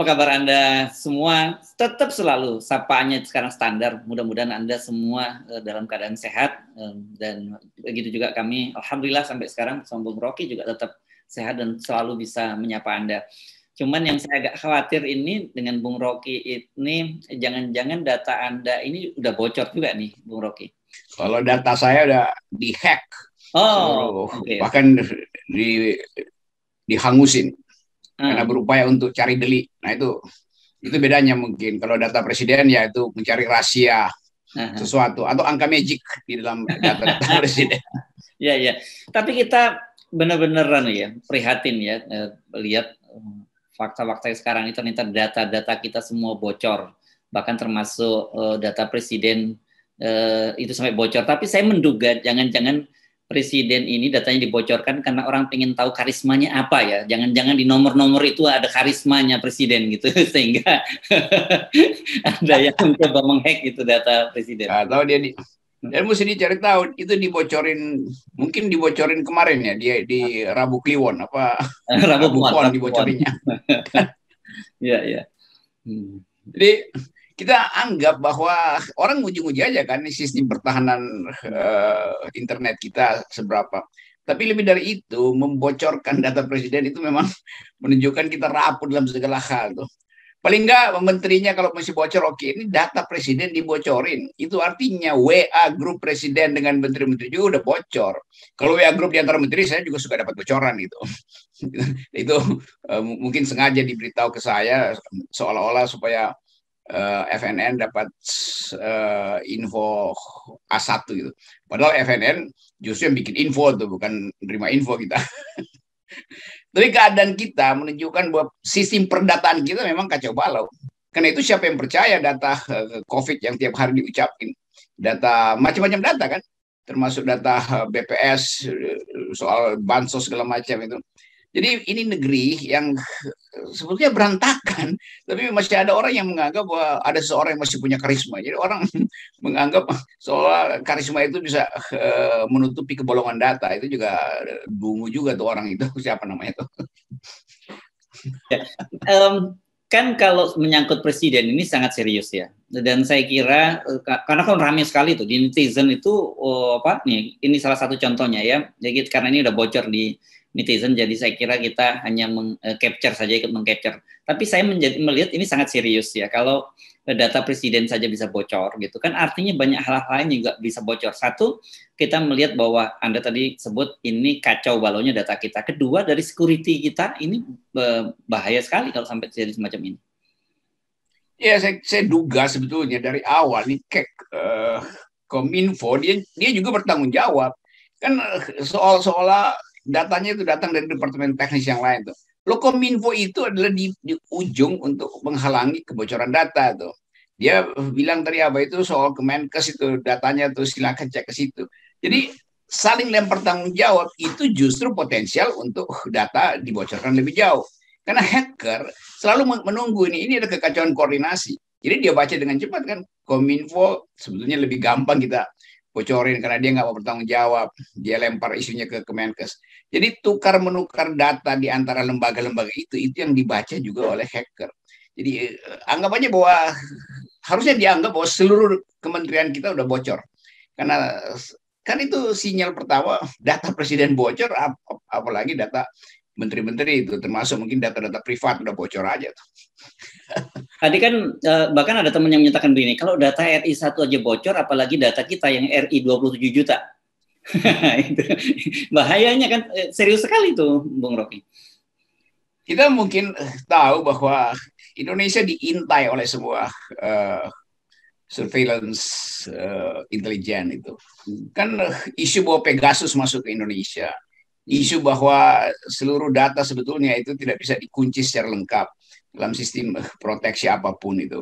apa kabar Anda semua? Tetap selalu sapaannya sekarang standar. Mudah-mudahan Anda semua uh, dalam keadaan sehat um, dan begitu juga kami. Alhamdulillah sampai sekarang sama Bung Rocky juga tetap sehat dan selalu bisa menyapa Anda. Cuman yang saya agak khawatir ini dengan Bung Rocky ini jangan-jangan data Anda ini udah bocor juga nih, Bung Rocky. Kalau data saya udah dihack. Oh, so, okay. bahkan di dihangusin karena hmm. berupaya untuk cari deli. Nah itu itu bedanya mungkin kalau data presiden ya itu mencari rahasia uh-huh. sesuatu atau angka magic di dalam data-data presiden. Ya ya. Tapi kita benar-benar ya prihatin ya eh, lihat eh, fakta-fakta sekarang itu ternyata data-data kita semua bocor bahkan termasuk uh, data presiden uh, itu sampai bocor. Tapi saya menduga jangan-jangan presiden ini datanya dibocorkan karena orang pengen tahu karismanya apa ya. Jangan-jangan di nomor-nomor itu ada karismanya presiden gitu sehingga ada yang mencoba menghack itu data presiden. Atau dia di dan mesti dicari tahu itu dibocorin mungkin dibocorin kemarin ya dia di Rabu Kliwon apa Rabu, Rabu Kliwon dibocorinnya. Iya iya. Hmm. Jadi kita anggap bahwa orang uji-uji aja kan sistem pertahanan uh, internet kita seberapa. Tapi lebih dari itu, membocorkan data presiden itu memang menunjukkan kita rapuh dalam segala hal tuh. Paling enggak menterinya kalau masih bocor oke ini data presiden dibocorin. Itu artinya WA grup presiden dengan menteri-menteri juga udah bocor. Kalau WA grup di antara menteri saya juga suka dapat bocoran itu. itu uh, mungkin sengaja diberitahu ke saya seolah-olah supaya eh, FNN dapat uh, info A1 gitu. Padahal FNN justru yang bikin info tuh, bukan menerima info kita. Tapi keadaan kita menunjukkan bahwa sistem perdataan kita memang kacau balau. Karena itu siapa yang percaya data uh, COVID yang tiap hari diucapin? Data macam-macam data kan? Termasuk data BPS soal bansos segala macam itu. Jadi ini negeri yang sebetulnya berantakan, tapi masih ada orang yang menganggap bahwa ada seorang yang masih punya karisma. Jadi orang menganggap soal karisma itu bisa uh, menutupi kebolongan data. Itu juga bungu juga tuh orang itu siapa namanya itu. Ya, um, kan kalau menyangkut presiden ini sangat serius ya. Dan saya kira eh, karena kan ramai sekali tuh di netizen itu oh, apa nih? Ini salah satu contohnya ya. Jadi karena ini udah bocor di netizen. Jadi saya kira kita hanya meng-capture saja ikut meng-capture. Tapi saya menjadi, melihat ini sangat serius ya. Kalau data presiden saja bisa bocor gitu kan artinya banyak hal-hal lain juga bisa bocor. Satu kita melihat bahwa anda tadi sebut ini kacau balaunya data kita. Kedua dari security kita ini bahaya sekali kalau sampai terjadi semacam ini. Ya saya, saya duga sebetulnya dari awal nih kek uh, kominfo dia dia juga bertanggung jawab kan eh, soal soal datanya itu datang dari departemen teknis yang lain tuh. Lokominfo itu adalah di, di ujung untuk menghalangi kebocoran data tuh. Dia bilang tadi apa itu soal Kemenkes itu datanya tuh silakan cek ke situ. Jadi saling lempar tanggung jawab itu justru potensial untuk data dibocorkan lebih jauh. Karena hacker selalu menunggu ini, ini ada kekacauan koordinasi. Jadi dia baca dengan cepat kan. Kominfo sebetulnya lebih gampang kita bocorin karena dia nggak mau bertanggung jawab. Dia lempar isunya ke Kemenkes. Jadi tukar menukar data di antara lembaga-lembaga itu itu yang dibaca juga oleh hacker. Jadi eh, anggap aja bahwa harusnya dianggap bahwa seluruh kementerian kita udah bocor. Karena kan itu sinyal pertama data presiden bocor ap apalagi data menteri-menteri itu termasuk mungkin data-data privat udah bocor aja tuh. Tadi kan eh, bahkan ada teman yang menyatakan begini, kalau data RI satu aja bocor, apalagi data kita yang RI 27 juta. bahayanya kan eh, serius sekali tuh, Bung Rocky. Kita mungkin tahu bahwa Indonesia diintai oleh sebuah uh, surveillance uh, intelijen itu. Kan uh, isu bahwa Pegasus masuk ke Indonesia, isu bahwa seluruh data sebetulnya itu tidak bisa dikunci secara lengkap dalam sistem proteksi apa pun itu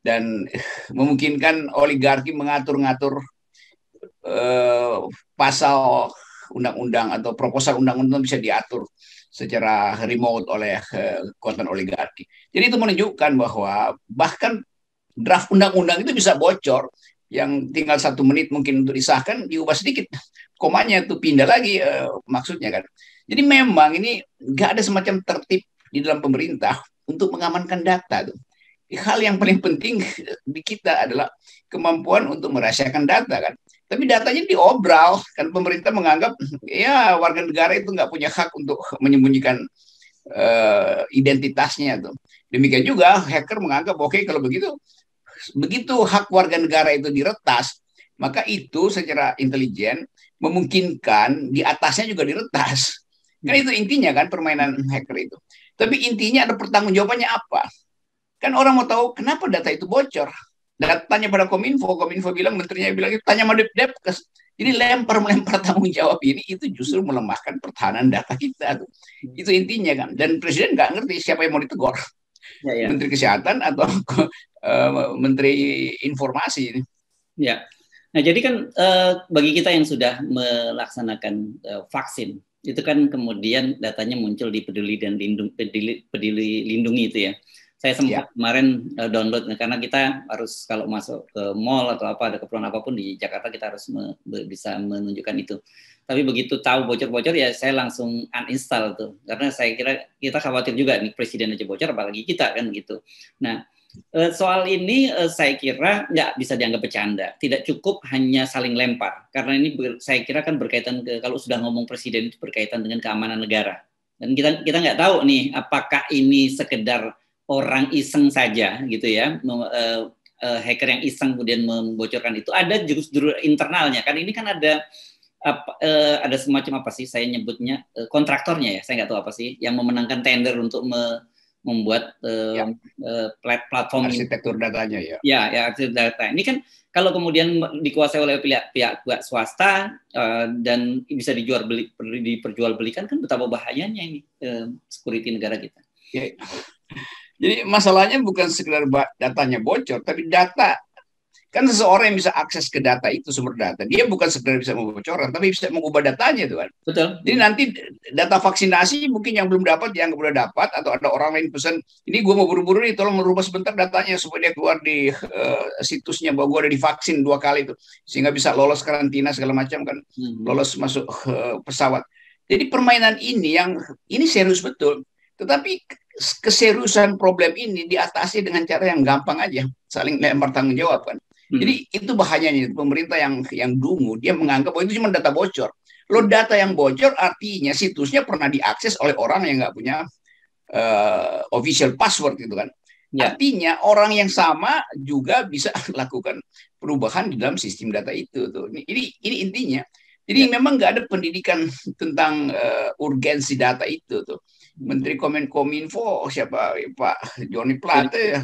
dan memungkinkan oligarki mengatur-ngatur uh, pasal undang-undang atau proposal undang-undang bisa diatur secara remote oleh kekuatan oligarki. Jadi itu menunjukkan bahwa bahkan draft undang-undang itu bisa bocor yang tinggal satu menit mungkin untuk disahkan diubah sedikit komanya itu pindah lagi uh, maksudnya kan. Jadi memang ini nggak ada semacam tertib di dalam pemerintah untuk mengamankan data tuh. Hal yang paling penting di kita adalah kemampuan untuk merahasiakan data kan. Tapi datanya diobral kan pemerintah menganggap ya warga negara itu nggak punya hak untuk menyembunyikan uh, identitasnya tuh. Demikian juga hacker menganggap oke okay, kalau begitu begitu hak warga negara itu diretas, maka itu secara intelijen memungkinkan di atasnya juga diretas. Kan itu intinya kan permainan hacker itu. Tapi intinya ada pertanggungjawabannya apa? Kan orang mau tahu kenapa data itu bocor. Datanya pada Kominfo, Kominfo bilang menterinya bilang tanya sama Depkes. Jadi lempar melempar tanggung jawab ini itu justru melemahkan pertahanan data kita. Tuh. Itu intinya kan. Dan presiden nggak ngerti siapa yang mau ditegur. Ya, ya. Menteri Kesehatan atau uh, Menteri Informasi ini. Ya. Nah, jadi kan uh, bagi kita yang sudah melaksanakan uh, vaksin, itu kan kemudian datanya muncul di peduli dan lindung peduli, peduli lindungi itu ya saya sempat ya. kemarin uh, download karena kita harus kalau masuk ke mall atau apa ada keperluan apa pun di Jakarta kita harus me, bisa menunjukkan itu tapi begitu tahu bocor-bocor ya saya langsung uninstall tuh karena saya kira kita khawatir juga nih presiden aja bocor apalagi kita kan gitu nah Eh, soal ini eh, saya kira nggak bisa dianggap bercanda. Tidak cukup hanya saling lempar, karena ini saya kira kan berkaitan ke kalau sudah ngomong presiden itu berkaitan dengan keamanan negara. Dan kita kita nggak tahu nih apakah ini sekedar orang iseng saja gitu ya, uh, hacker yang iseng kemudian membocorkan itu. Ada justru internalnya kan ini kan ada apa, uh, ada semacam apa sih saya nyebutnya uh, kontraktornya ya saya nggak tahu apa sih yang memenangkan tender untuk me, membuat uh, ya. uh, platform arsitektur datanya ya. Ya, ya arsitektur data. Ini kan kalau kemudian dikuasai oleh pihak pihak, pihak swasta uh, dan bisa dijual beli diperjualbelikan kan betapa bahayanya ini uh, security negara kita. Ya. Jadi masalahnya bukan sekedar datanya bocor, tapi data Kan seseorang yang bisa akses ke data itu sumber data, dia bukan sekedar bisa membocorkan, tapi bisa mengubah datanya itu kan. Betul. Jadi nanti data vaksinasi mungkin yang belum dapat, yang udah dapat, atau ada orang lain pesan, ini gue mau buru-buru nih, tolong merubah sebentar datanya supaya dia keluar di uh, situsnya bahwa gue ada divaksin dua kali itu, sehingga bisa lolos karantina segala macam kan, hmm. lolos masuk uh, pesawat. Jadi permainan ini yang ini serius betul, tetapi keseriusan problem ini diatasi dengan cara yang gampang aja, saling lempar tanggung jawab kan. Hmm. Jadi itu bahayanya pemerintah yang yang dungu dia menganggap bahwa itu cuma data bocor. Lo data yang bocor artinya situsnya pernah diakses oleh orang yang nggak punya uh, official password gitu kan. Ya. Artinya orang yang sama juga bisa lakukan perubahan di dalam sistem data itu tuh. Ini ini intinya. Jadi ya. memang nggak ada pendidikan tentang uh, urgensi data itu tuh. Menteri Kominfo siapa Pak Joni Plate ya.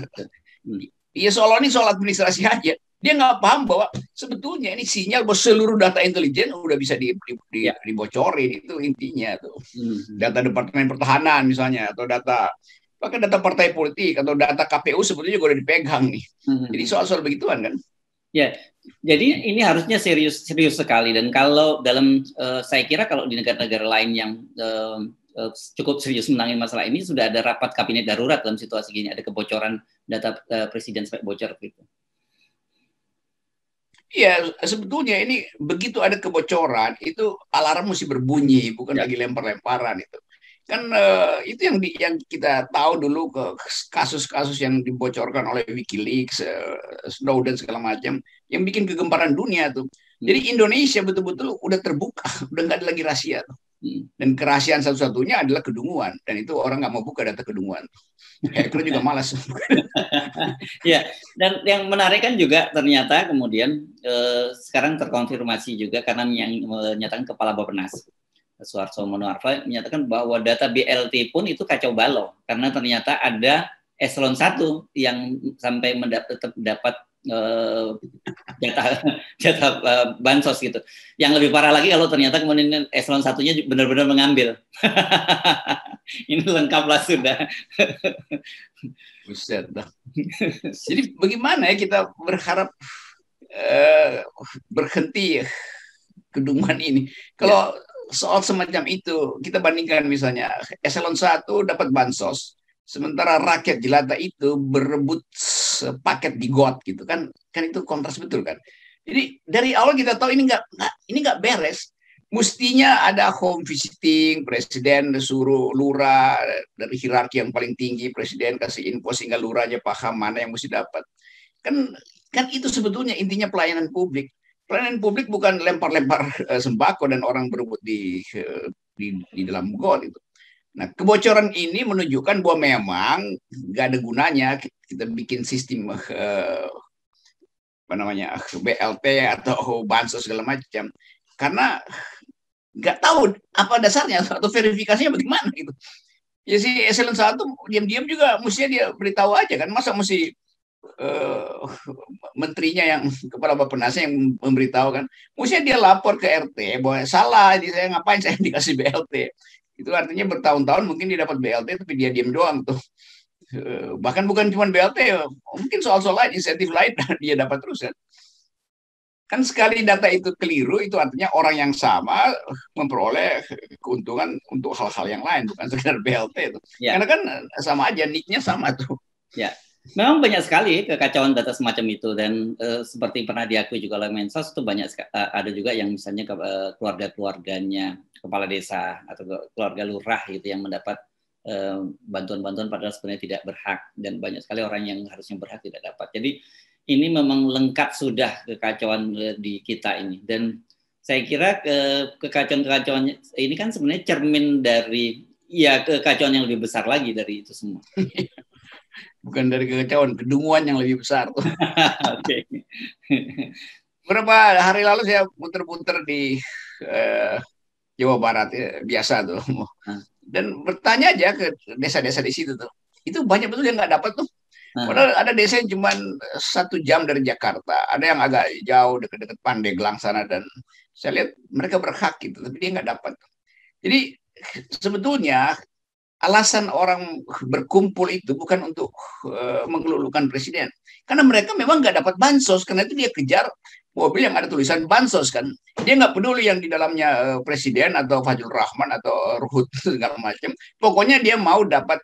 Iya soal ini soal administrasi aja dia nggak paham bahwa sebetulnya ini sinyal bahwa seluruh data intelijen udah bisa di, di, di, ya. dibocorin itu intinya tuh hmm. data departemen pertahanan misalnya atau data bahkan data partai politik atau data KPU sebetulnya juga udah dipegang nih hmm. jadi soal-soal begituan kan ya jadi ini harusnya serius serius sekali dan kalau dalam uh, saya kira kalau di negara-negara lain yang uh, cukup serius menangani masalah ini sudah ada rapat kabinet darurat dalam situasi gini ada kebocoran data uh, presiden sampai bocor gitu Iya, sebetulnya ini begitu ada kebocoran itu alarm mesti berbunyi, bukan ya. lagi lempar-lemparan itu. Kan uh, itu yang di, yang kita tahu dulu ke kasus-kasus yang dibocorkan oleh WikiLeaks, uh, Snowden segala macam, yang bikin kegemparan dunia tuh. Hmm. Jadi Indonesia betul-betul udah terbuka, udah nggak ada lagi rahasia tuh. Hmm. Dan kerahasiaan satu-satunya adalah kedunguan. Dan itu orang nggak mau buka data kedunguan. Hacker juga malas. ya, dan yang menarik kan juga ternyata kemudian eh, sekarang terkonfirmasi juga karena yang menyatakan Kepala Bapenas. Suarso Monoarfa menyatakan bahwa data BLT pun itu kacau balau karena ternyata ada eselon 1 yang sampai mendapat dapat uh, jatah jatah uh, bansos gitu. Yang lebih parah lagi kalau ternyata kemudian eselon satunya benar-benar mengambil. Ini lengkaplah sudah. Buset. Jadi bagaimana ya kita berharap uh, berhenti kedunguan ini? Kalau ya. soal semacam itu kita bandingkan misalnya eselon satu dapat bansos, sementara rakyat jelata itu berebut paket di got gitu kan kan itu kontras betul kan jadi dari awal kita tahu ini nggak ini nggak beres mestinya ada home visiting, presiden suruh lurah dari hierarki yang paling tinggi, presiden kasih info sehingga lurahnya paham mana yang mesti dapat. Kan kan itu sebetulnya intinya pelayanan publik. Pelayanan publik bukan lempar-lempar uh, sembako dan orang berebut di, uh, di di dalam got itu. Nah, kebocoran ini menunjukkan bahwa memang nggak ada gunanya kita bikin sistem uh, apa namanya BLT atau bansos segala macam. Karena nggak tahu apa dasarnya atau verifikasinya bagaimana gitu. Ya si eselon satu diam-diam juga mestinya dia beritahu aja kan masa mesti uh, menterinya yang kepala Bapenas yang memberitahu kan. Mestinya dia lapor ke RT bahwa salah ini saya ngapain saya dikasih BLT itu artinya bertahun-tahun mungkin dia dapat BLT tapi dia diam doang tuh uh, bahkan bukan cuma BLT mungkin soal-soal lain insentif lain dia dapat terus kan Kan sekali data itu keliru, itu artinya orang yang sama memperoleh keuntungan untuk hal-hal yang lain, bukan sekedar BLT itu. Ya. Karena kan sama aja, nicknya sama tuh. Ya, memang banyak sekali kekacauan data semacam itu dan uh, seperti pernah diakui juga oleh Mensos itu banyak uh, ada juga yang misalnya ke, uh, keluarga-keluarganya kepala desa atau keluarga lurah gitu yang mendapat bantuan-bantuan padahal sebenarnya tidak berhak dan banyak sekali orang yang harusnya berhak tidak dapat. Jadi ini memang lengkap sudah kekacauan di kita ini dan saya kira ke kekacauan-kekacauan ini kan sebenarnya cermin dari ya kekacauan yang lebih besar lagi dari itu semua. Bukan dari kekacauan, kedunguan yang lebih besar. Oke. Beberapa hari lalu saya muter-muter di uh, Jawa Barat ya, biasa tuh. Dan bertanya aja ke desa-desa di situ tuh. Itu banyak betul yang nggak dapat tuh Hmm. Padahal ada desa yang cuma satu jam dari Jakarta, ada yang agak jauh dekat-dekat Pandeglang sana dan saya lihat mereka berhak gitu, tapi dia nggak dapat. Jadi sebetulnya alasan orang berkumpul itu bukan untuk uh, mengelulukan presiden, karena mereka memang nggak dapat bansos, karena itu dia kejar mobil yang ada tulisan bansos kan. Dia nggak peduli yang di dalamnya uh, presiden atau Fajrul Rahman atau Ruhut segala macam. Pokoknya dia mau dapat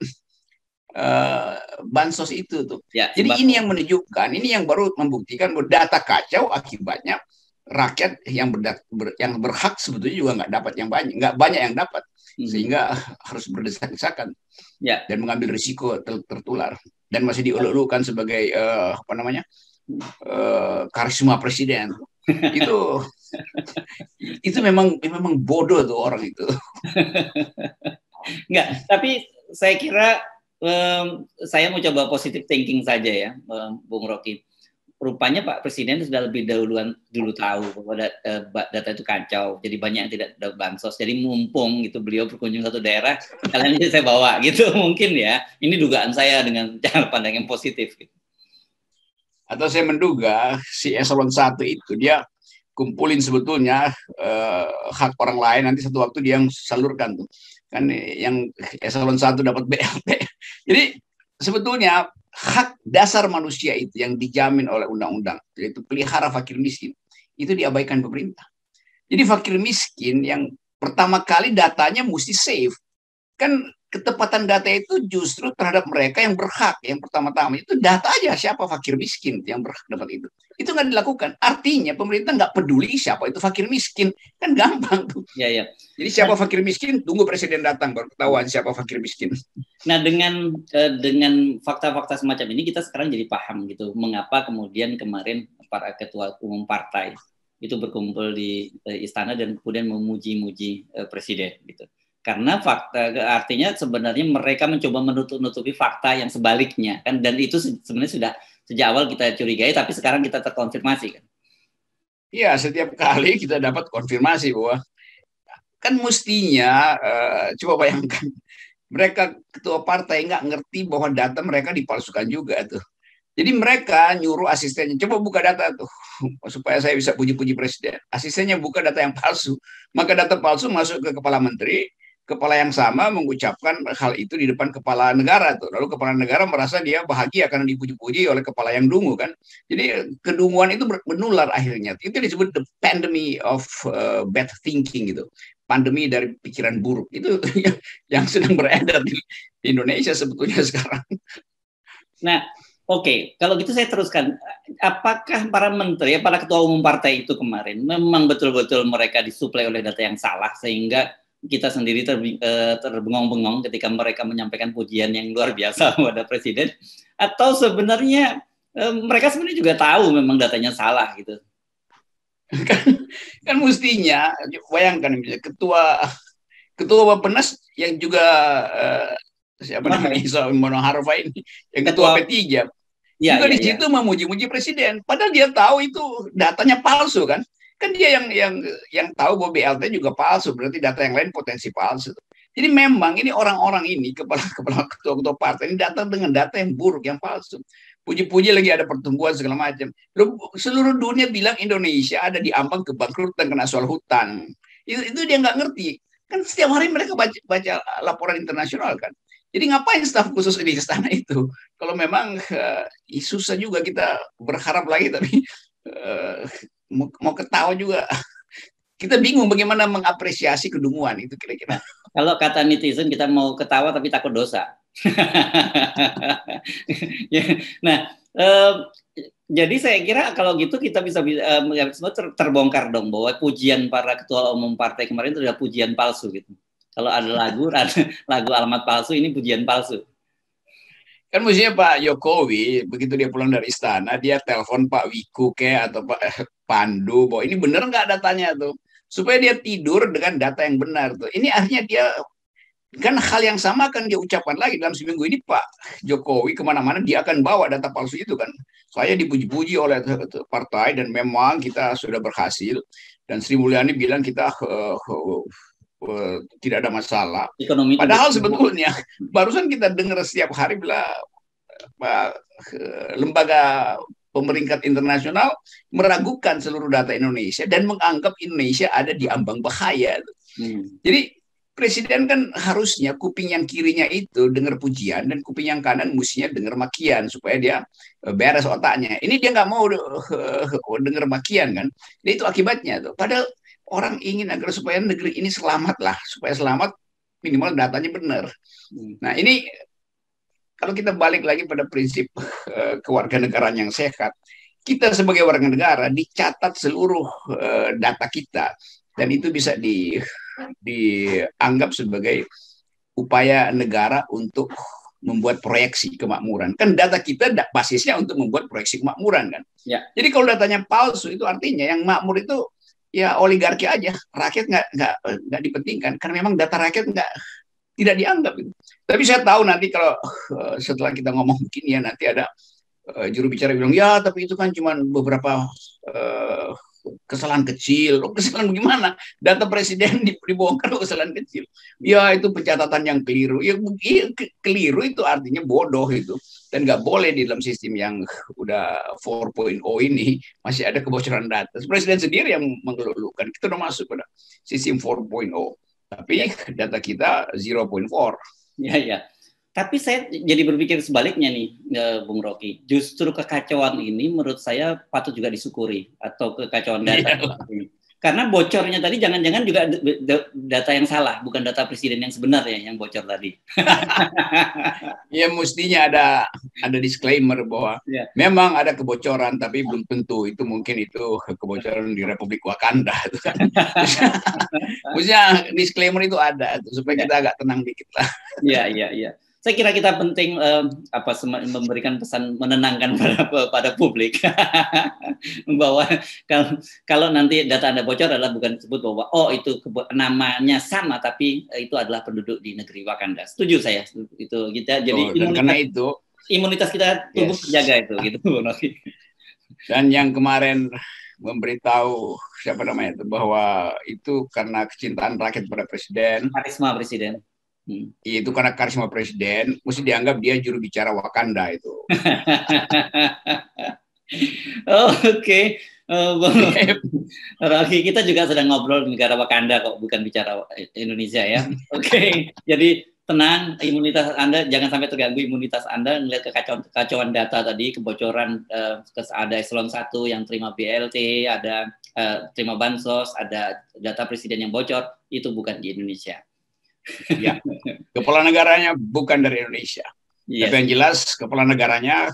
uh, bansos itu tuh. Ya, Jadi ini yang menunjukkan, ini yang baru membuktikan bahwa data kacau akibatnya rakyat yang ber, yang berhak sebetulnya juga nggak dapat yang banyak, nggak banyak yang dapat hmm. sehingga harus berdesak-desakan ya. dan mengambil risiko ter, tertular dan masih diululukan sebagai uh, apa namanya uh, karisma presiden itu itu memang memang bodoh tuh orang itu. Enggak, tapi saya kira um, saya mau coba positive thinking saja ya, um, Bung Rocky. Rupanya Pak Presiden sudah lebih dahuluan dulu tahu bahwa data, uh, data itu kacau, jadi banyak yang tidak ada bansos. Jadi mumpung gitu beliau berkunjung satu daerah, kalian saya bawa gitu mungkin ya. Ini dugaan saya dengan cara pandang yang positif. Gitu. Atau saya menduga si eselon satu itu dia kumpulin sebetulnya uh, hak orang lain nanti satu waktu dia yang salurkan tuh kan yang eselon satu dapat BLT jadi sebetulnya hak dasar manusia itu yang dijamin oleh undang-undang, yaitu pelihara fakir miskin, itu diabaikan pemerintah. Jadi fakir miskin yang pertama kali datanya mesti safe. Kan ketepatan data itu justru terhadap mereka yang berhak. Yang pertama-tama itu data aja siapa fakir miskin yang berhak dapat itu. Itu nggak dilakukan. Artinya pemerintah nggak peduli siapa itu fakir miskin. Kan gampang tuh. Ya ya. Jadi siapa fakir miskin tunggu presiden datang baru ketahuan siapa fakir miskin. Nah dengan eh, dengan fakta-fakta semacam ini kita sekarang jadi paham gitu. Mengapa kemudian kemarin para ketua umum partai itu berkumpul di eh, istana dan kemudian memuji-muji eh, presiden gitu karena fakta artinya sebenarnya mereka mencoba menutup-nutupi fakta yang sebaliknya kan dan itu sebenarnya sudah sejak awal kita curigai tapi sekarang kita terkonfirmasi kan. Iya, setiap kali kita dapat konfirmasi bahwa kan mestinya uh, coba bayangkan mereka ketua partai nggak ngerti bahwa data mereka dipalsukan juga tuh. Jadi mereka nyuruh asistennya, coba buka data tuh, supaya saya bisa puji-puji presiden. Asistennya buka data yang palsu. Maka data palsu masuk ke kepala menteri, kepala yang sama mengucapkan hal itu di depan kepala negara tuh. Lalu kepala negara merasa dia bahagia karena dipuji-puji oleh kepala yang dungu kan. Jadi kedunguan itu menular akhirnya. Itu disebut the pandemic of uh, bad thinking gitu. Pandemi dari pikiran buruk. Itu yang sedang beredar di Indonesia sebetulnya sekarang. Nah, Oke, kalau gitu saya teruskan. Apakah para menteri, para ketua umum partai itu kemarin memang betul-betul mereka disuplai oleh data yang salah sehingga kita sendiri ter, eh, terbengong-bengong ketika mereka menyampaikan pujian yang luar biasa kepada presiden atau sebenarnya eh, mereka sebenarnya juga tahu memang datanya salah gitu. Kan, kan mestinya bayangkan ketua ketua Bapenas yang juga uh, siapa namanya Isa Monoharfa ini yang ketua, ketua P3 Ya, juga ya, di ya. situ ya. memuji-muji presiden. Padahal dia tahu itu datanya palsu kan. Kan dia yang yang yang tahu bahwa BLT juga palsu, berarti data yang lain potensi palsu. Jadi memang ini orang-orang ini kepala kepala ketua-ketua partai ini datang dengan data yang buruk, yang palsu. Puji-puji lagi ada pertumbuhan segala macam. Seluruh dunia bilang Indonesia ada di ambang kebangkrutan kena soal hutan. Itu, itu dia nggak ngerti. Kan setiap hari mereka baca, baca laporan internasional kan. Jadi ngapain staf khusus ini ke sana itu? Kalau memang uh, susah juga kita berharap lagi, tapi uh, mau, mau ketawa juga. Kita bingung bagaimana mengapresiasi kedunguan itu kira-kira. Kalau kata netizen kita mau ketawa tapi takut dosa. Ya, nah, uh, jadi saya kira kalau gitu kita bisa ter terbongkar dong bahwa pujian para ketua umum partai kemarin itu adalah pujian palsu gitu. Kalau ada lagu, ada lagu alamat palsu, ini pujian palsu. Kan mestinya Pak Jokowi, begitu dia pulang dari istana, dia telepon Pak Wiku ke atau Pak eh, Pandu, bahwa ini benar nggak datanya tuh. Supaya dia tidur dengan data yang benar tuh. Ini artinya dia kan hal yang sama akan dia ucapkan lagi dalam seminggu ini Pak Jokowi ke mana-mana dia akan bawa data palsu itu kan saya dipuji-puji oleh partai dan memang kita sudah berhasil dan Sri Mulyani bilang kita uh, uh, uh, tidak ada masalah. Ekonomi Padahal sebetulnya barusan kita dengar setiap hari bila uh, lembaga pemeringkat internasional meragukan seluruh data Indonesia dan menganggap Indonesia ada di ambang bahaya. Hmm. Jadi presiden kan harusnya kuping yang kirinya itu dengar pujian dan kuping yang kanan mestinya dengar makian supaya dia eh, beres otaknya. Ini dia nggak mau dengar makian kan. Jadi itu akibatnya tuh. Padahal orang ingin agar supaya negeri ini selamat lah, supaya selamat minimal datanya benar. Hmm. Nah ini kalau kita balik lagi pada prinsip uh, kewarganegaraan yang sehat, kita sebagai warga negara dicatat seluruh uh, data kita dan itu bisa di dianggap sebagai upaya negara untuk membuat proyeksi kemakmuran. Kan data kita basisnya untuk membuat proyeksi kemakmuran kan. Ya. Jadi kalau datanya palsu itu artinya yang makmur itu ya oligarki aja rakyat nggak nggak nggak dipentingkan karena memang data rakyat nggak tidak dianggap itu. Tapi saya tahu nanti kalau uh, setelah kita ngomong begini ya nanti ada uh, juru bicara bilang ya tapi itu kan cuma beberapa uh, kesalahan kecil. Oh, kesalahan bagaimana? Data presiden dibongkar kesalahan kecil. Ya itu pencatatan yang keliru. Ya keliru itu artinya bodoh itu. Dan nggak boleh di dalam sistem yang udah 4.0 ini masih ada kebocoran data. Presiden sendiri yang mengeluhkan. Kita udah masuk pada sistem 4.0. Tapi ya. data kita 0.4. Ya, ya. Tapi saya jadi berpikir sebaliknya nih, eh, Bung Rocky. Justru kekacauan ini menurut saya patut juga disyukuri atau kekacauan data. Yeah. Karena bocornya tadi jangan-jangan juga data yang salah, bukan data presiden yang sebenarnya yang bocor tadi. ya mestinya ada ada disclaimer bahwa yeah. memang ada kebocoran, tapi belum tentu itu mungkin itu kebocoran di Republik Wakanda. Mestinya disclaimer itu ada supaya yeah. kita agak tenang dikit lah. Iya iya iya saya kira kita penting uh, apa memberikan pesan menenangkan pada pada publik bahwa kalau kalau nanti data anda bocor adalah bukan disebut bahwa oh itu namanya sama tapi itu adalah penduduk di negeri Wakanda. Setuju saya itu kita jadi oh, imunitas, karena itu imunitas kita tubuh yes. terjaga itu gitu Dan yang kemarin memberitahu siapa namanya itu bahwa itu karena kecintaan rakyat pada presiden. Karisma presiden Hmm. Itu karena karisma presiden, mesti dianggap dia juru bicara Wakanda itu. oh, Oke, okay. uh, Rocky kita juga sedang ngobrol negara Wakanda kok, bukan bicara Indonesia ya. Oke, okay. jadi tenang, imunitas Anda jangan sampai terganggu imunitas Anda melihat kekacauan kekacauan data tadi, kebocoran uh, ada eselon 1 yang terima BLT, ada uh, terima bansos, ada data presiden yang bocor, itu bukan di Indonesia ya. Kepala negaranya bukan dari Indonesia. Yes. Tapi yang jelas kepala negaranya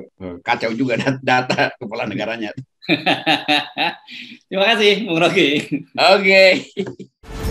eh, kacau juga data kepala negaranya. Terima kasih, Bung Rocky. Oke. Okay.